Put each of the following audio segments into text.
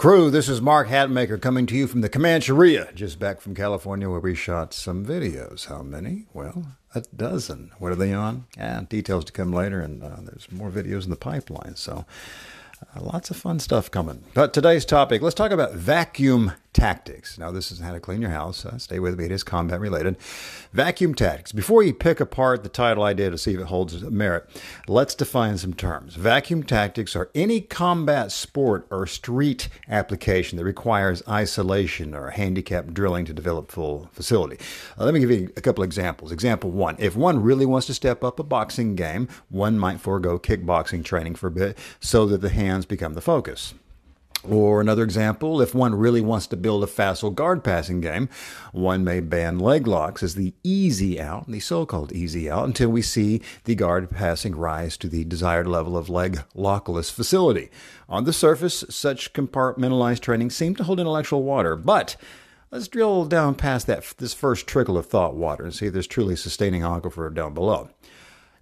Crew, this is Mark Hatmaker coming to you from the Comancheria, just back from California where we shot some videos. How many? Well, a dozen. What are they on? Yeah, details to come later, and uh, there's more videos in the pipeline. So, uh, lots of fun stuff coming. But today's topic, let's talk about vacuum tactics. Now, this is how to clean your house. Uh, stay with me, it is combat related. Vacuum tactics. Before you pick apart the title idea to see if it holds merit, let's define some terms. Vacuum tactics are any combat sport or street application that requires isolation or handicap drilling to develop full facility. Uh, let me give you a couple examples. Example one if one really wants to step up a boxing game, one might forego kickboxing training for a bit so that the hands become the focus. Or another example, if one really wants to build a facile guard passing game, one may ban leg locks as the easy out, the so called easy out, until we see the guard passing rise to the desired level of leg lockless facility. On the surface, such compartmentalized training seems to hold intellectual water, but let's drill down past that this first trickle of thought water and see if there's truly sustaining aquifer down below.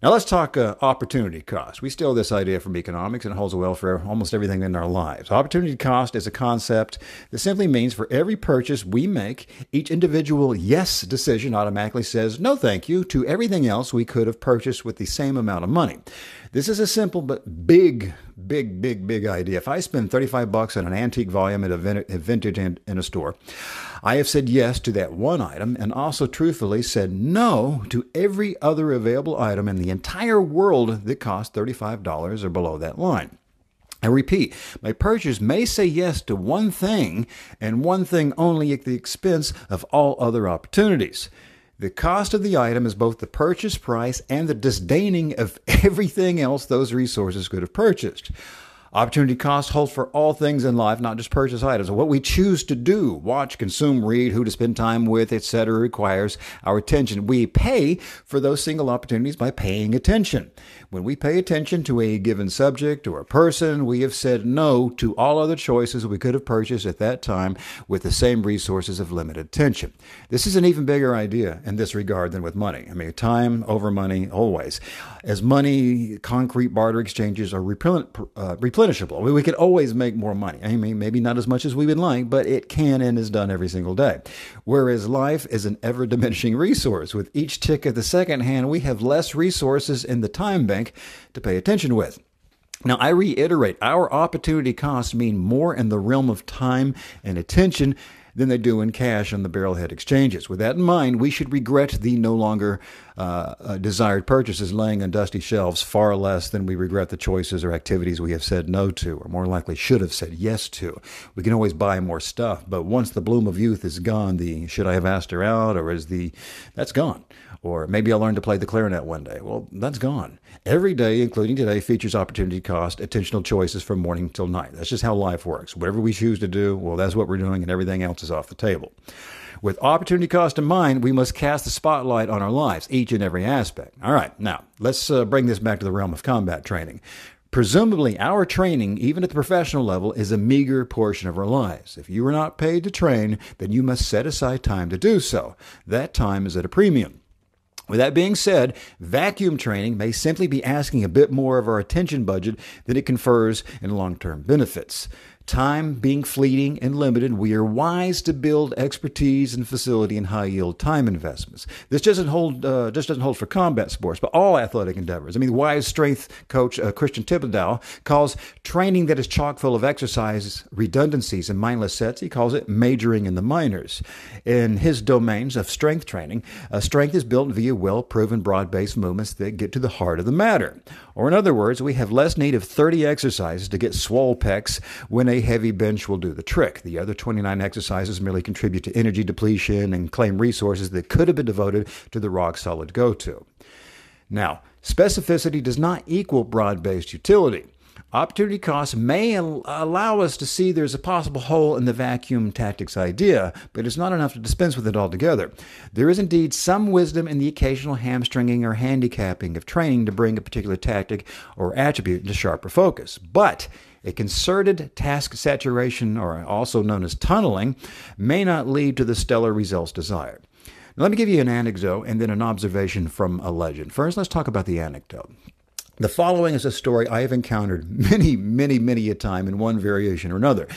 Now let's talk uh, opportunity cost. We steal this idea from economics and it holds well for almost everything in our lives. Opportunity cost is a concept that simply means for every purchase we make, each individual yes decision automatically says no thank you to everything else we could have purchased with the same amount of money. This is a simple but big, big, big, big idea. If I spend 35 bucks on an antique volume at a vintage in a store, I have said yes to that one item and also truthfully said no to every other available item in the entire world that costs $35 or below that line. I repeat, my purchase may say yes to one thing and one thing only at the expense of all other opportunities. The cost of the item is both the purchase price and the disdaining of everything else those resources could have purchased. Opportunity cost holds for all things in life, not just purchase items. What we choose to do, watch, consume, read, who to spend time with, etc., requires our attention. We pay for those single opportunities by paying attention. When we pay attention to a given subject or a person, we have said no to all other choices we could have purchased at that time with the same resources of limited attention. This is an even bigger idea in this regard than with money. I mean, time over money always. As money, concrete barter exchanges are uh, replenishable. We could always make more money. I mean, maybe not as much as we would like, but it can and is done every single day. Whereas life is an ever diminishing resource. With each tick at the second hand, we have less resources in the time bank to pay attention with. Now, I reiterate, our opportunity costs mean more in the realm of time and attention than they do in cash on the barrelhead exchanges. With that in mind, we should regret the no longer uh, uh, desired purchases laying on dusty shelves far less than we regret the choices or activities we have said no to, or more likely should have said yes to. We can always buy more stuff, but once the bloom of youth is gone, the should I have asked her out, or is the that's gone. Or maybe I'll learn to play the clarinet one day. Well, that's gone. Every day, including today, features opportunity cost, attentional choices from morning till night. That's just how life works. Whatever we choose to do, well, that's what we're doing, and everything else is off the table. With opportunity cost in mind, we must cast the spotlight on our lives, each and every aspect. All right, now let's uh, bring this back to the realm of combat training. Presumably, our training, even at the professional level, is a meager portion of our lives. If you are not paid to train, then you must set aside time to do so. That time is at a premium. With that being said, vacuum training may simply be asking a bit more of our attention budget than it confers in long term benefits. Time being fleeting and limited, we are wise to build expertise and facility in high yield time investments. This doesn't hold uh, just doesn't hold for combat sports, but all athletic endeavors. I mean, wise strength coach uh, Christian Thibaudeau calls training that is chock full of exercises, redundancies, and mindless sets. He calls it majoring in the minors. In his domains of strength training, uh, strength is built via well proven broad based movements that get to the heart of the matter. Or in other words, we have less need of 30 exercises to get swole pecs when a heavy bench will do the trick. The other 29 exercises merely contribute to energy depletion and claim resources that could have been devoted to the rock solid go to. Now, specificity does not equal broad based utility. Opportunity cost may al- allow us to see there's a possible hole in the vacuum tactics idea, but it's not enough to dispense with it altogether. There is indeed some wisdom in the occasional hamstringing or handicapping of training to bring a particular tactic or attribute into sharper focus. But a concerted task saturation, or also known as tunneling, may not lead to the stellar results desired. Now, let me give you an anecdote and then an observation from a legend. First, let's talk about the anecdote. The following is a story I have encountered many, many, many a time in one variation or another.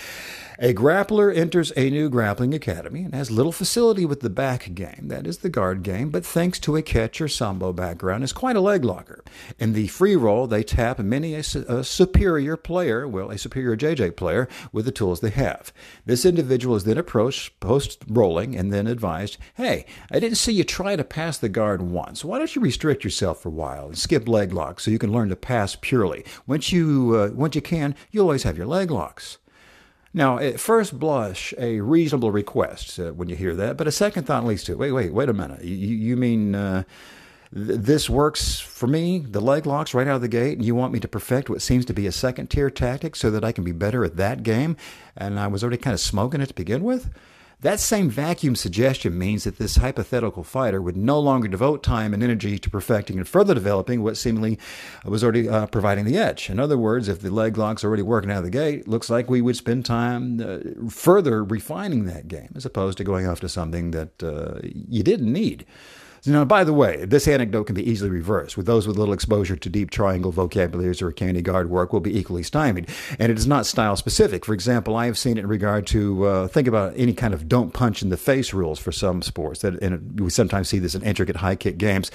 A grappler enters a new grappling academy and has little facility with the back game, that is the guard game, but thanks to a catch or sambo background, is quite a leg locker. In the free roll, they tap many a, a superior player, well, a superior JJ player, with the tools they have. This individual is then approached post rolling and then advised, Hey, I didn't see you try to pass the guard once. Why don't you restrict yourself for a while and skip leg locks so you can learn to pass purely? Once you, uh, once you can, you'll always have your leg locks. Now, at first blush, a reasonable request uh, when you hear that, but a second thought leads to wait, wait, wait a minute. You, you mean uh, th- this works for me, the leg locks right out of the gate, and you want me to perfect what seems to be a second tier tactic so that I can be better at that game? And I was already kind of smoking it to begin with? That same vacuum suggestion means that this hypothetical fighter would no longer devote time and energy to perfecting and further developing what seemingly was already uh, providing the edge. In other words, if the leg lock's already working out of the gate, looks like we would spend time uh, further refining that game as opposed to going off to something that uh, you didn't need. Now, by the way, this anecdote can be easily reversed. With those with little exposure to deep triangle vocabularies or candy guard work will be equally stymied. And it is not style specific. For example, I have seen it in regard to, uh, think about any kind of don't punch in the face rules for some sports. That, and we sometimes see this in intricate high kick games.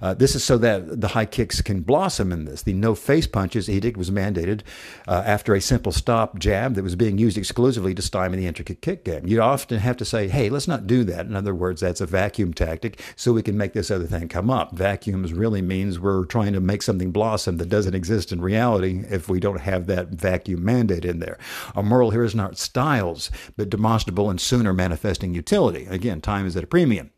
Uh, this is so that the high kicks can blossom in this. The no face punches edict was mandated uh, after a simple stop jab that was being used exclusively to stymie the intricate kick game. You often have to say, hey, let's not do that. In other words, that's a vacuum tactic so we can can make this other thing come up. Vacuums really means we're trying to make something blossom that doesn't exist in reality if we don't have that vacuum mandate in there. Our moral here is not styles, but demonstrable and sooner manifesting utility. Again, time is at a premium.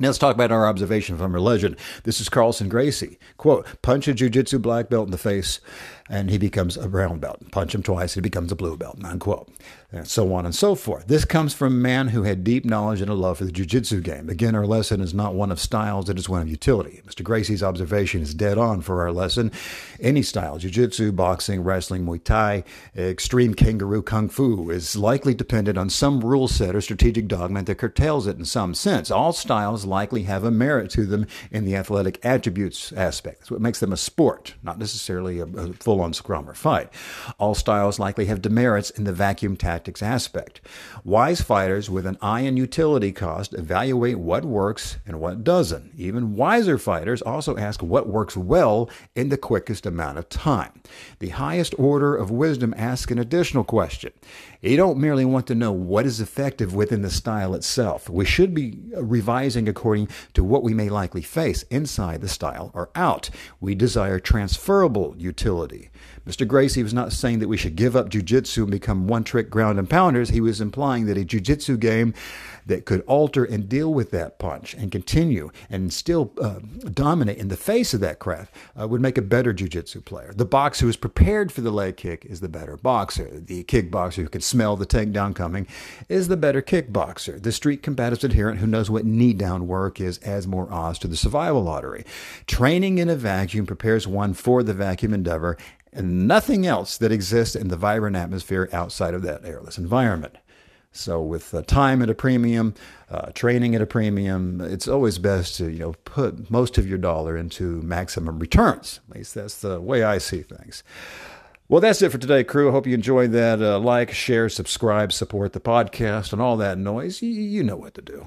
Now let's talk about our observation from legend. This is Carlson Gracie. Quote, punch a jiu-jitsu black belt in the face and he becomes a brown belt. Punch him twice, he becomes a blue belt, unquote. And so on and so forth. This comes from a man who had deep knowledge and a love for the jiu-jitsu game. Again, our lesson is not one of styles, it is one of utility. Mr. Gracie's observation is dead on for our lesson. Any style, jiu-jitsu, boxing, wrestling, Muay Thai, extreme kangaroo kung fu, is likely dependent on some rule set or strategic dogma that curtails it in some sense. All styles likely have a merit to them in the athletic attributes aspect. That's what makes them a sport, not necessarily a, a full full on scrum or fight. All styles likely have demerits in the vacuum tactics aspect. Wise fighters with an eye on utility cost evaluate what works and what doesn't. Even wiser fighters also ask what works well in the quickest amount of time. The highest order of wisdom asks an additional question. You don't merely want to know what is effective within the style itself. We should be revising according to what we may likely face inside the style or out. We desire transferable utility. Mr. Gracie was not saying that we should give up jujitsu and become one trick ground and pounders. He was implying that a jujitsu game that could alter and deal with that punch and continue and still uh, dominate in the face of that craft uh, would make a better jujitsu player. The boxer who is prepared for the leg kick is the better boxer. The kickboxer who can smell the takedown coming is the better kickboxer. The street combatives adherent who knows what knee down work is adds more odds to the survival lottery. Training in a vacuum prepares one for the vacuum endeavor and nothing else that exists in the vibrant atmosphere outside of that airless environment. So, with uh, time at a premium, uh, training at a premium, it's always best to you know put most of your dollar into maximum returns. At least that's the way I see things. Well, that's it for today, crew. I hope you enjoyed that. Uh, like, share, subscribe, support the podcast, and all that noise. you, you know what to do.